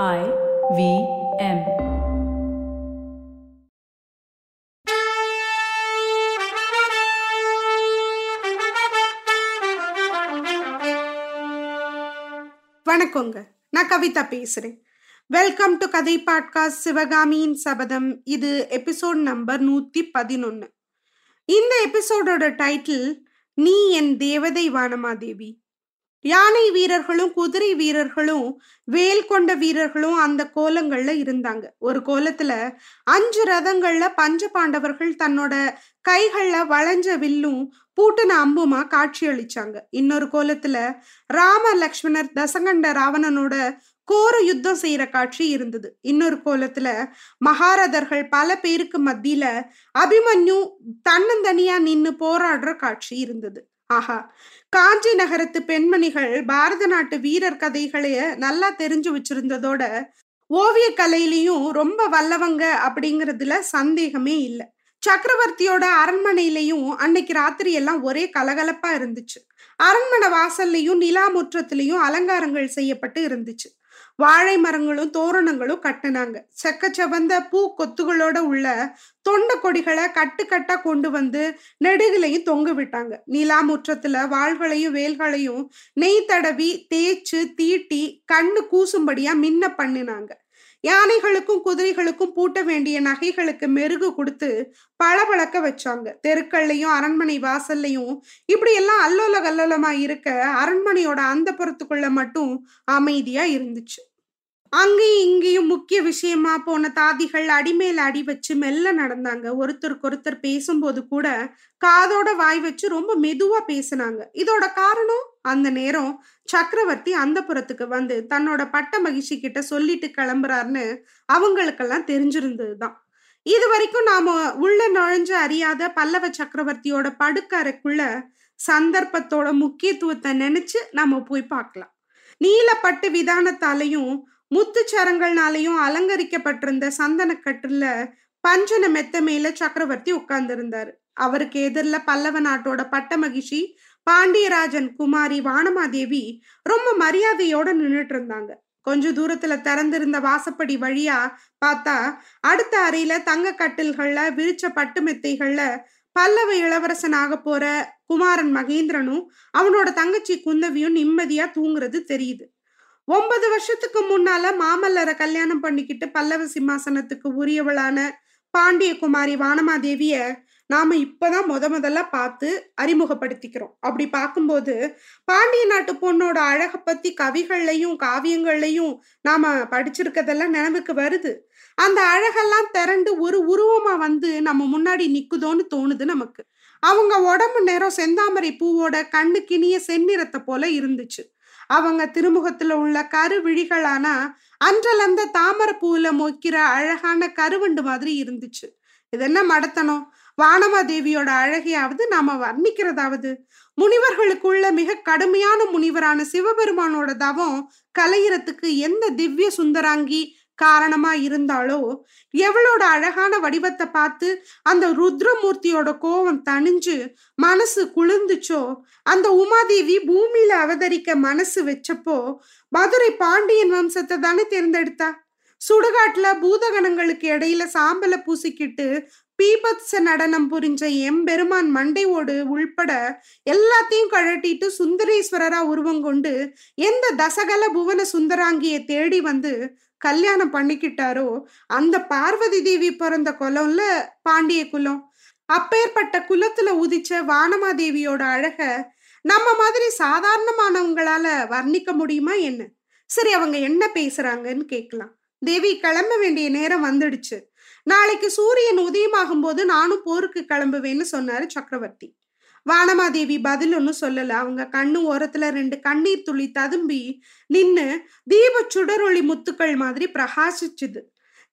I V M. வணக்கங்க. நான் கவிதா பேசுறேன். வெல்கம் டு கதை பாட்காஸ்ட் சிவகாமியின் சபதம் இது எபிசோட் நம்பர் நூத்தி பதினொன்னு. இந்த எபிசோடோட டைட்டில் நீ என் தேவதை வானமாதேவி. யானை வீரர்களும் குதிரை வீரர்களும் வேல் கொண்ட வீரர்களும் அந்த கோலங்கள்ல இருந்தாங்க. ஒரு கோலத்துல அஞ்சு ரதங்கள்ல பஞ்ச பாண்டவர்கள் தன்னோட கைகள்ல வளைஞ்ச வில்லும் பூட்டின அம்புமா காட்சி அளிச்சாங்க இன்னொரு கோலத்துல ராம லக்ஷ்மணர் தசகண்ட ராவணனோட கோர யுத்தம் செய்யற காட்சி இருந்தது. இன்னொரு கோலத்துல மகாரதர்கள் பல பேருக்கு மத்தியில அபிமன்யு தன்னந்தனியா நின்னு போராடுற காட்சி இருந்தது. ஆஹா. காஞ்சி நகரத்து பெண்மணிகள் பாரத நாட்டு வீரர் கதைகளைய நல்லா தெரிஞ்சு வச்சிருந்ததோட ஓவிய கலையிலையும் ரொம்ப வல்லவங்க அப்படிங்கறதுல சந்தேகமே இல்லை. சக்கரவர்த்தியோட அரண்மனையிலையும் அன்னைக்கு ராத்திரி எல்லாம் ஒரே கலகலப்பா இருந்துச்சு. அரண்மனை வாசல்லையும் நிலா முற்றத்திலையும் அலங்காரங்கள் செய்யப்பட்டு இருந்துச்சு. வாழை மரங்களும் தோரணங்களும் கட்டினாங்க. செக்க செவந்த பூ கொத்துகளோட உள்ள தொண்ட கொடிகளை கட்டு கட்டா கொண்டு வந்து நெடுகிலையும் தொங்க விட்டாங்க. நிலா முற்றத்துல வாள்களையும் வேல்களையும் நெய் தடவி தேய்ச்சு தீட்டி கண்ணு கூசும்படியா மின்ன பண்ணினாங்க. யானைகளுக்கும் குதிரைகளுக்கும் பூட்ட வேண்டிய நகைகளுக்கு மெருகு கொடுத்து பளபளக்க வச்சாங்க. தெருக்கள்லையும் அரண்மனை வாசல்லையும் இப்படி எல்லாம் அல்லோல கல்லோலமா இருக்க அரண்மனையோட அந்த புறத்துக்குள்ள மட்டும் அமைதியா இருந்துச்சு. அங்கேயும் இங்கேயும் முக்கிய விஷயமா போன தாதிகள் அடிமேல அடி வச்சு மெல்ல நடந்தாங்க. ஒருத்தருக்கு ஒருத்தர் பேசும்போது கூட காதோட வாய் வச்சு ரொம்ப மெதுவா பேசினாங்க. இதோட காரணம்? அந்த நேரம் சக்கரவர்த்தி அந்த புறத்துக்கு வந்து தன்னோட பட்ட மகிழ்ச்சி கிட்ட சொல்லிட்டு கிளம்புறாருன்னு அவங்களுக்கெல்லாம் தெரிஞ்சிருந்ததுதான். இது வரைக்கும் நாம உள்ள நுழைஞ்சு அறியாத பல்லவ சக்கரவர்த்தியோட படுக்கறைக்குள்ள சந்தர்ப்பத்தோட முக்கியத்துவத்தை நினைச்சு நம்ம போய் பார்க்கலாம். நீலப்பட்டு விதானத்தாலையும் முத்துச்சரங்கள்னாலையும் அலங்கரிக்கப்பட்டிருந்த சந்தனக்கட்டுல பஞ்சன மெத்த மேல சக்கரவர்த்தி உட்கார்ந்திருந்தாரு. அவருக்கு எதிரில் பல்லவ நாட்டோட பட்ட மகிழ்ச்சி பாண்டியராஜன் குமாரி வானமாதேவி ரொம்ப மரியாதையோட நின்றுட்டு இருந்தாங்க. கொஞ்ச தூரத்துல திறந்திருந்த வாசப்படி வழியா பார்த்தா அடுத்த அறையில தங்க கட்டில்கள்ல விரிச்ச பட்டு மெத்தைகள்ல பல்லவ இளவரசன் போற குமாரன் மகேந்திரனும் அவனோட தங்கச்சி குந்தவியும் நிம்மதியா தூங்குறது தெரியுது. ஒன்பது வருஷத்துக்கு முன்னால மாமல்லரை கல்யாணம் பண்ணிக்கிட்டு பல்லவ சிம்மாசனத்துக்கு உரியவளான பாண்டிய குமாரி வானமாதேவிய நாம இப்பதான் முத முதல்ல பார்த்து அறிமுகப்படுத்திக்கிறோம். அப்படி பார்க்கும்போது பாண்டிய நாட்டு பொண்ணோட அழக பத்தி கவிகள்லையும் காவியங்கள்லையும் நாம படிச்சிருக்கதெல்லாம் நினைவுக்கு வருது. அந்த அழகெல்லாம் திரண்டு ஒரு உருவமா வந்து நம்ம முன்னாடி நிக்குதோன்னு தோணுது நமக்கு. அவங்க உடம்பு நேரம் செந்தாமரை பூவோட கண்ணு கிணிய செந்நிறத்தை போல இருந்துச்சு. அவங்க திருமுகத்துல உள்ள கரு விழிகளானா அன்றலந்த தாமரை பூவில் மொய்க்கிற அழகான கருவண்டு மாதிரி இருந்துச்சு. இது என்ன மடத்தனம்? வானமாதேவியோட அழகையாவது நாம வர்ணிக்கிறதாவது? முனிவர்களுக்குள்ள மிக கடுமையான முனிவரான சிவபெருமானோட தவம் கலையிறத்துக்கு எந்த திவ்ய சுந்தராங்கி காரணமா இருந்தாலோ எவளோட அழகான வடிவத்தை பார்த்து அந்த ருத்ரமூர்த்தியோட கோவம் தணிஞ்சு மனசு குளிர்ந்துச்சோ அந்த உமாதேவி பூமியில அவதரிக்க மனசு வச்சப்போ மதுரை பாண்டியன் வம்சத்தை தானே தேர்ந்தெடுத்தா? சுடுகாட்டுல பூதகணங்களுக்கு இடையில சாம்பலை பூசிக்கிட்டு பீபத்ச நடனம் புரிஞ்ச எம்பெருமான் மண்டையோடு உள்பட எல்லாத்தையும் கழட்டிட்டு சுந்தரேஸ்வரரா உருவம் கொண்டு எந்த தசகல புவன சுந்தராங்கியை தேடி வந்து கல்யாணம் பண்ணிக்கிட்டாரோ அந்த பார்வதி தேவி பிறந்த குலம்ல பாண்டிய குலம். அப்பேற்பட்ட குலத்துல உதிச்ச வானமாதேவியோட அழக நம்ம மாதிரி சாதாரணமானவங்களால வர்ணிக்க முடியுமா என்ன? சரி அவங்க என்ன பேசுறாங்கன்னு கேட்கலாம். தேவி கிளம்ப வேண்டிய நேரம் வந்துடுச்சு. நாளைக்கு சூரியன் உதயமாகும் போது நானும் போருக்கு கிளம்புவேன்னு சொன்னாரு சக்கரவர்த்தி. வானமாதேவி பதில் ஒன்றும் சொல்லல. அவங்க கண்ணு ஓரத்துல ரெண்டு கண்ணீர் துளி ததும்பி நின்னு தீப சுடரொளி முத்துக்கள் மாதிரி பிரகாசிச்சுது.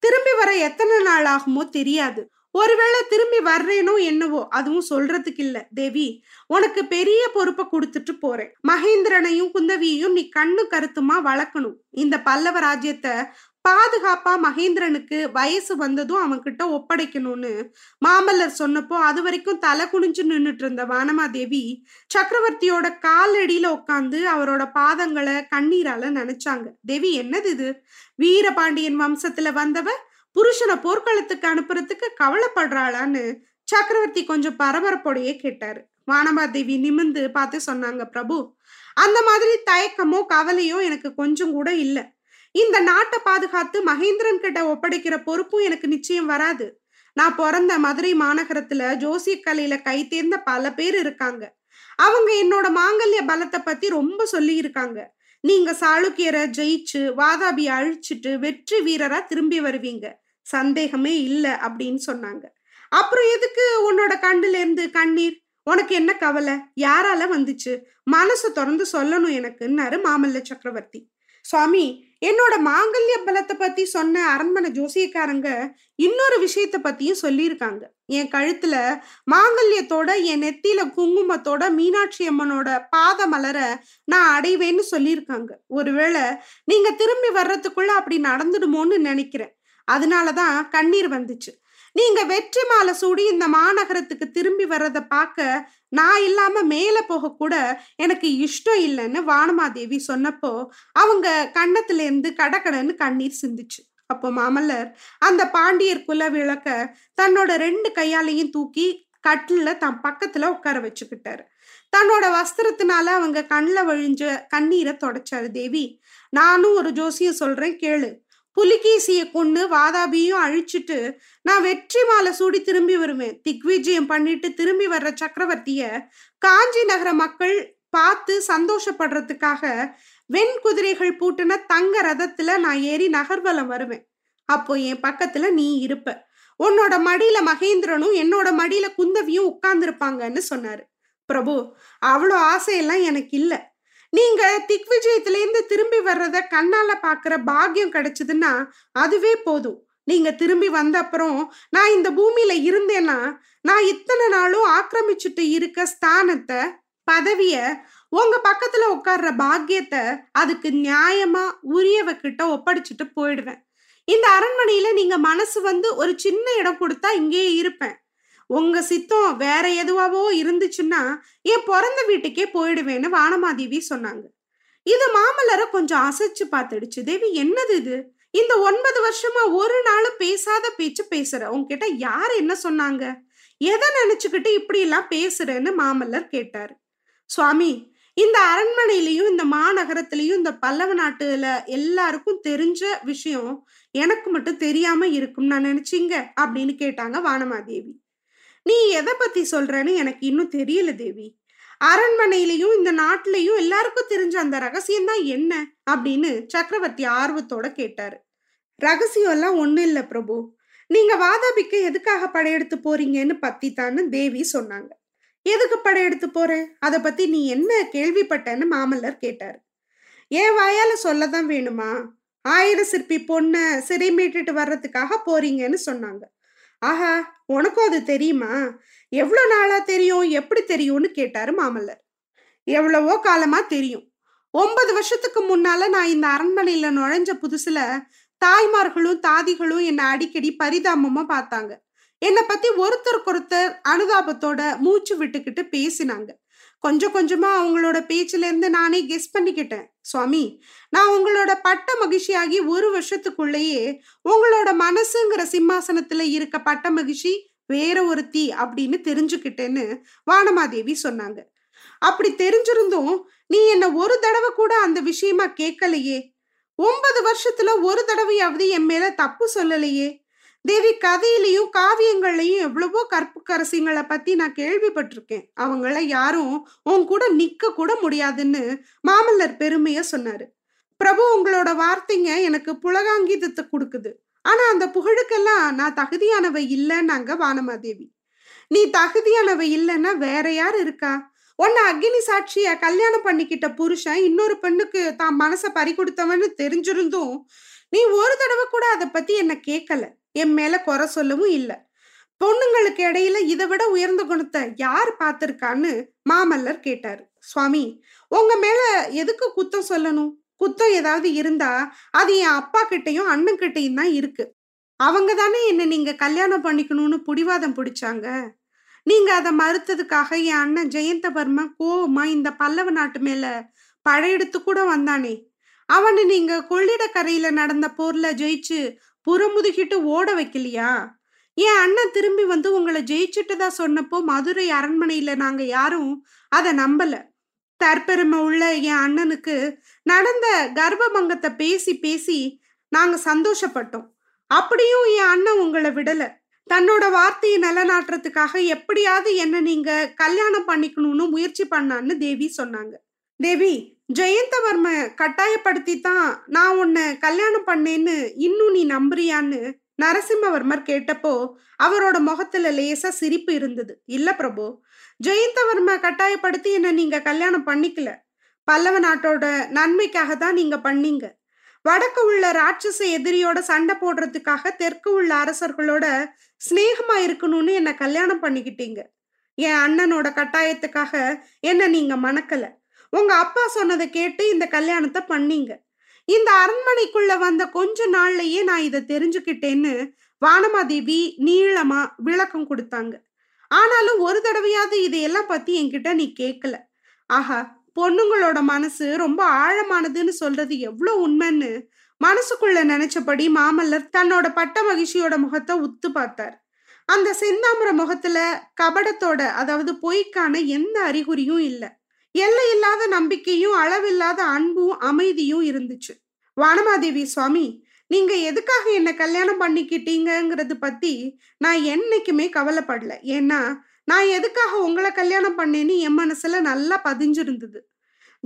திரும்பி வர எத்தனை நாள் ஆகுமோ தெரியாது. ஒருவேளை திரும்பி வர்றேனோ என்னவோ அதுவும் சொல்றதுக்கு இல்ல. தேவி உனக்கு பெரிய பொறுப்பை கொடுத்துட்டு போறேன். மகேந்திரனையும் குந்தவியையும் நீ கண்ணு கருத்துமா வளர்க்கணும். இந்த பல்லவ ராஜ்யத்தை பாதுகாப்பா மகேந்திரனுக்கு வயசு வந்ததும் அவன் கிட்ட ஒப்படைக்கணும்னு மாமல்லர் சொன்னப்போ அது வரைக்கும் தலை குனிஞ்சு நின்னுட்டு இருந்த வானமாதேவி சக்கரவர்த்தியோட காலடியில உட்காந்து அவரோட பாதங்களை கண்ணீரால நினைச்சாங்க. தேவி என்னது இது? வீரபாண்டியன் வம்சத்துல வந்தவ புருஷனை போர்க்களத்துக்கு அனுப்புறதுக்கு கவலைப்படுறாளான்னு சக்கரவர்த்தி கொஞ்சம் பரபரப்போடையே கேட்டாரு. வானமாதேவி நிமிந்து பார்த்து சொன்னாங்க பிரபு அந்த மாதிரி தயக்கமோ கவலையோ எனக்கு கொஞ்சம் கூட இல்லை. இந்த நாட்டை பாதுகாத்து மகேந்திரன் கிட்ட ஒப்படைக்கிற பொறுப்பும் எனக்கு நிச்சயம் வராது. நான் பிறந்த மதுரை மாநகரத்துல ஜோசியக்கலையில கை தேர்ந்த பல பேர் இருக்காங்க. அவங்க என்னோட மாங்கல்ய பலத்தை பத்தி ரொம்ப சொல்லி இருக்காங்க நீங்க சாளுக்கியரை ஜெயிச்சு வாதாபி அழிச்சிட்டு வெற்றி வீரரா திரும்பி வருவீங்க. சந்தேகமே இல்லை அப்படின்னு சொன்னாங்க. அப்புறம் எதுக்கு உன்னோட கண்ணுல இருந்து கண்ணீர்? உனக்கு என்ன கவலை? யாரால வந்துச்சு? மனசு திறந்து சொல்லணும் எனக்குன்னாரு மாமல்ல சக்கரவர்த்தி. சுவாமி என்னோட மாங்கல்ய பலத்தை பத்தி சொன்ன அரண்மனை ஜோசியக்காரங்க இன்னொரு விஷயத்த பத்தியும் சொல்லியிருக்காங்க. என் கழுத்துல மாங்கல்யத்தோட என் நெத்தியில குங்குமத்தோட மீனாட்சி அம்மனோட பாத மலர நான் அடைவேன்னு சொல்லியிருக்காங்க. ஒருவேளை நீங்க திரும்பி வர்றதுக்குள்ள அப்படி நடந்துடுமோன்னு நினைக்கிறேன். அதனாலதான் கண்ணீர் வந்துச்சு. நீங்க வெற்றி மாலை சூடி இந்த மாநகரத்துக்கு திரும்பி வர்றதை பார்க்க நான் இல்லாம மேல போக கூட எனக்கு இஷ்டம் இல்லைன்னு வானமாதேவி சொன்னப்போ அவங்க கண்ணத்துல இருந்து கடக்கடன்னு கண்ணீர் சிந்துச்சு. அப்போ மாமல்லர் அந்த பாண்டியர் குல விளக்க தன்னோட ரெண்டு கையாலையும் தூக்கி கட்டில தன் பக்கத்துல உட்கார வச்சுக்கிட்டாரு. தன்னோட வஸ்திரத்தினால அவங்க கண்ணில் வழிஞ்ச கண்ணீரை தொடச்சாரு தேவி. நானும் ஒரு ஜோசியம் சொல்றேன் கேளு. புலிகேசிய கொண்டு வாதாபியும் அழிச்சிட்டு நான் வெற்றி மாலை சூடி திரும்பி வருவேன். திக்விஜயம் பண்ணிட்டு திரும்பி வர்ற சக்கரவர்த்திய காஞ்சி நகர மக்கள் பார்த்து சந்தோஷப்படுறதுக்காக வெண் குதிரைகள் பூட்டின தங்க ரதத்துல நான் ஏறி நகர்வலம் வருவேன். அப்போ என் பக்கத்துல நீ இருப்ப. உன்னோட மடியில மகேந்திரனும் என்னோட மடியில குந்தவியும் உட்கார்ந்துருப்பாங்கன்னு சொன்னாரு. பிரபு அவ்வளோ ஆசையெல்லாம் எனக்கு இல்லை. நீங்க திக்விஜயத்திலேருந்து திரும்பி வர்றத கண்ணால பாக்குற பாக்கியம் கிடைச்சதுன்னா அதுவே போதும். நீங்க திரும்பி வந்த அப்புறம் நான் இந்த பூமியில இருந்தேன்னா நான் இத்தனை நாளும் ஆக்கிரமிச்சுட்டு இருக்க ஸ்தானத்தை பதவிய உங்க பக்கத்துல உட்கார்ற பாக்கியத்தை அதுக்கு நியாயமா உரியவ கிட்ட ஒப்படைச்சிட்டு போயிடுவேன். இந்த அரண்மனையில நீங்க மனசு வந்து ஒரு சின்ன இடம் கொடுத்தா இங்கேயே இருப்பேன். உங்க சித்தம் வேற எதுவாவோ இருந்துச்சுன்னா என் பிறந்த வீட்டுக்கே போயிடுவேன்னு வானமாதேவி சொன்னாங்க. இது மாமல்லரை கொஞ்சம் அசைச்சு பார்த்துடுச்சு. தேவி என்னது இது? இந்த ஒன்பது வருஷமா ஒரு நாளும் பேசாத பேச்சு பேசுற. உங்ககிட்ட யார் என்ன சொன்னாங்க? எதை நினைச்சுக்கிட்டு இப்படி எல்லாம் பேசுறேன்னு மாமல்லர் கேட்டாரு. சுவாமி இந்த அரண்மனையிலையும் இந்த மாநகரத்திலையும் இந்த பல்லவ நாட்டுல எல்லாருக்கும் தெரிஞ்ச விஷயம் எனக்கு மட்டும் தெரியாம இருக்கும் நான் நினைச்சீங்க? அப்படின்னு கேட்டாங்க வானமாதேவி. நீ எதை பத்தி சொல்றன்னு எனக்கு இன்னும் தெரியல தேவி. அரண்மனையிலையும் இந்த நாட்டிலையும் எல்லாருக்கும் தெரிஞ்ச அந்த ரகசியம் தான் என்ன? அப்படின்னு சக்கரவர்த்தி ஆர்வத்தோட கேட்டாரு. ரகசியம் எல்லாம் ஒண்ணு இல்ல பிரபு. நீங்க வாதாபிக்கு எதுக்காக படையெடுத்து போறீங்கன்னு பத்தி தான்னு தேவி சொன்னாங்க. எதுக்கு படையெடுத்து போற? அதை பத்தி நீ என்ன கேள்விப்பட்டன்னு மாமல்லர் கேட்டாரு. என் வாயால சொல்லதான் வேணுமா? ஆயிர சிற்பி பொண்ண சிறை மீட்டுட்டு வர்றதுக்காக போறீங்கன்னு சொன்னாங்க. ஆஹா உனக்கும் அது தெரியுமா? எவ்வளோ நாளா தெரியும் எப்படி தெரியும்னு கேட்டாரு மாமல்லர். எவ்வளவோ காலமா தெரியும். ஒன்பது வருஷத்துக்கு முன்னால நான் இந்த அரண்மனையில நுழைஞ்ச புதுசுல தாய்மார்களும் தாதிகளும் என்னை அடிக்கடி பரிதாபமா பார்த்தாங்க. என்னை பத்தி ஒருத்தருக்கு ஒருத்தர் அனுதாபத்தோட மூச்சு விட்டுக்கிட்டு பேசினாங்க. கொஞ்சம் கொஞ்சமா அவங்களோட பேச்சுல இருந்து நானே கெஸ் பண்ணிக்கிட்டேன். சுவாமி நான் உங்களோட பட்ட மகிழ்ச்சியாகி ஒரு வருஷத்துக்குள்ளேயே உங்களோட மனசுங்கிற சிம்மாசனத்துல இருக்க பட்ட மகிழ்ச்சி வேற ஒரு தீ அப்படின்னு தெரிஞ்சுக்கிட்டேன்னு வானமாதேவி சொன்னாங்க. அப்படி தெரிஞ்சிருந்தும் நீ என்ன ஒரு தடவை கூட அந்த விஷயமா கேட்கலையே? ஒன்பது வருஷத்துல ஒரு தடவையாவது என் மேல தப்பு சொல்லலையே? தேவி கதையிலையும் காவியங்கள்லையும் எவ்வளவோ கற்புக்கரசிங்களை பத்தி நான் கேள்விப்பட்டிருக்கேன். அவங்கள யாரும் உன் கூட நிக்க கூட முடியாதுன்னு மாமல்லர் பெருமையா சொன்னாரு. பிரபு உங்களோட வார்த்தைங்க எனக்கு புலகாங்கீதத்தை கொடுக்குது. ஆனா அந்த புகழுக்கெல்லாம் நான் தகுதியானவ இல்லைன்னாங்க வானமாதேவி. நீ தகுதியானவ இல்லைன்னா வேற யார் இருக்கா? உன்னை அக்னி சாட்சிய கல்யாணம் பண்ணிக்கிட்ட புருஷன் இன்னொரு பெண்ணுக்கு தான் மனசை பறி கொடுத்தவன்னு தெரிஞ்சிருந்தும் நீ ஒரு தடவை கூட அதை பத்தி என்ன கேட்கல என் மேல குறை சொல்லவும் இல்லை. பொண்ணுங்களுக்கு இடையில இதை விட உயர்ந்த குணத்தை யார் பார்த்திருக்கான்னு மாமல்லர் கேட்டாரு. சுவாமி உங்க மேல எதுக்கு குத்தம் சொல்லணும்? குத்தம் ஏதாவது இருந்தா அது என் அப்பா கிட்டையும் அண்ணன் கிட்டையும் தான் இருக்கு. அவங்க தானே என்ன நீங்க கல்யாணம் பண்ணிக்கணும்னு புடிவாதம் பிடிச்சாங்க. நீங்க அதை மறுத்ததுக்காக என் அண்ணன் ஜெயந்தவர்மா கோவமா இந்த பல்லவ நாட்டு மேல படையெடுத்து கூட வந்தானே. அவனை நீங்க கொள்ளிடக்கரையில நடந்த போர்ல ஜெயிச்சு புறமுதுகிட்டு ஓட வைக்கலையா? என் அண்ணன் திரும்பி வந்து உங்களை ஜெயிச்சுட்டதா சொன்னப்போ மதுரை அரண்மனையில நாங்க யாரும் அதை நம்பல. தற்பெருமை உள்ள என் அண்ணனுக்கு நடந்த கர்ப்பமங்கத்தை பேசி பேசி நாங்க சந்தோஷப்பட்டோம். அப்படியும் என் அண்ணன் உங்களை விடல. தன்னோட வார்த்தையை நிலநாட்டுறதுக்காக எப்படியாவது என்ன நீங்க கல்யாணம் பண்ணிக்கணும்னு முயற்சி பண்ணான்னு தேவி சொன்னாங்க. தேவி ஜெயந்தவர்ம கட்டாயப்படுத்தி தான் நான் உன்னை கல்யாணம் பண்ணேன்னு இன்னும் நீ நம்புறியான்னு நரசிம்மவர்மர் கேட்டப்போ அவரோட முகத்துல லேசா சிரிப்பு இருந்தது. இல்ல பிரபு ஜெயந்தவர்ம கட்டாயப்படுத்தி என்ன நீங்க கல்யாணம் பண்ணிக்கல. பல்லவ நாட்டோட நன்மைக்காக தான் நீங்க பண்ணீங்க. வடக்கு உள்ள ராட்சச எதிரியோட சண்டை போடுறதுக்காக தெற்கு உள்ள அரசர்களோட சிநேகமா இருக்கணும்னு என்ன கல்யாணம் பண்ணிக்கிட்டீங்க. என் அண்ணனோட கட்டாயத்துக்காக என்ன நீங்க மணக்கலை. உங்க அப்பா சொன்னதை கேட்டு இந்த கல்யாணத்தை பண்ணீங்க. இந்த அரண்மனைக்குள்ள வந்த கொஞ்ச நாள்லயே நான் இதை தெரிஞ்சுக்கிட்டேன்னு வானமாதேவி நீளமா விளக்கம் கொடுத்தாங்க. ஆனாலும் ஒரு தடவையாவது இதையெல்லாம் பத்தி என்கிட்ட நீ கேட்கல ஆஹா பொண்ணுங்களோட மனசு ரொம்ப ஆழமானதுன்னு சொல்றது எவ்வளவு உண்மைன்னு மனசுக்குள்ள நினைச்சபடி மாமல்லர் தன்னோட பட்ட மகிழ்ச்சியோட முகத்தை உத்து பார்த்தார். அந்த செந்தாமர முகத்துல கபடத்தோட அதாவது பொய்க்கான எந்த அறிகுறியும் இல்லை. எல்லை இல்லாத நம்பிக்கையும் அளவில்லாத அன்பும் அமைதியும் இருந்துச்சு. வானமாதேவி சுவாமி நீங்க எதுக்காக என்ன கல்யாணம் பண்ணிக்கிட்டீங்கிறது பத்தி நான் என்னைக்குமே கவலைப்படல. ஏன்னா நான் எதுக்காக உங்களை கல்யாணம் பண்ணேன்னு என் மனசுல நல்லா பதிஞ்சிருந்தது.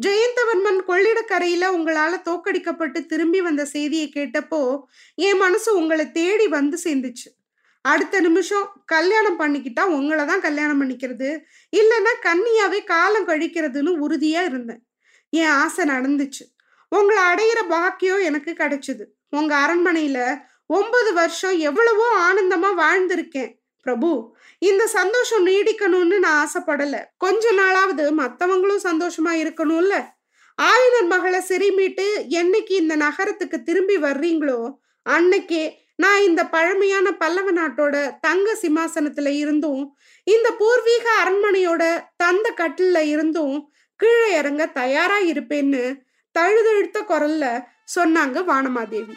ஜெயந்தவர்மன் கொள்ளிடக்கரையில உங்களால தோக்கடிக்கப்பட்டு திரும்பி வந்த செய்தியை கேட்டப்போ என் மனசு உங்களை தேடி வந்து சேர்ந்துச்சு. அடுத்த நிமிஷம் கல்யாணம் பண்ணிக்கிட்டா உங்களை தான் கல்யாணம் பண்ணிக்கிறது. இல்லைன்னா கன்னியாவே காலம் கழிக்கிறதுன்னு உறுதியா இருந்தேன். என் ஆசை நடந்துச்சு. உங்களை அடையிற பாக்கியம் எனக்கு கிடைச்சது. உங்க அரண்மனையில ஒன்பது வருஷம் எவ்வளவோ ஆனந்தமா வாழ்ந்திருக்கேன். பிரபு இந்த சந்தோஷம் நீடிக்கணும்னு நான் ஆசைப்படல. கொஞ்ச நாளாவது மத்தவங்களும் சந்தோஷமா இருக்கணும்ல? ஆயுதன் மகளை சிரிமிட்டு என்னைக்கு இந்த நகரத்துக்கு திரும்பி வர்றீங்களோ அன்னைக்கே நான் இந்த பழமையான பல்லவ நாட்டோட தங்க சிம்மாசனத்துல இருந்தும் இந்த பூர்வீக அரண்மனையோட தந்த கட்டில இருந்தும் கீழே இறங்க தயாரா இருப்பேன்னு தழுதழுத்த குரல்ல சொன்னாங்க வானமாதேவி.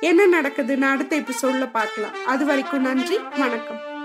என்ன நடக்குதுன்னு அடுத்த சொல்ல பார்க்கலாம். அது வரைக்கும் நன்றி வணக்கம்.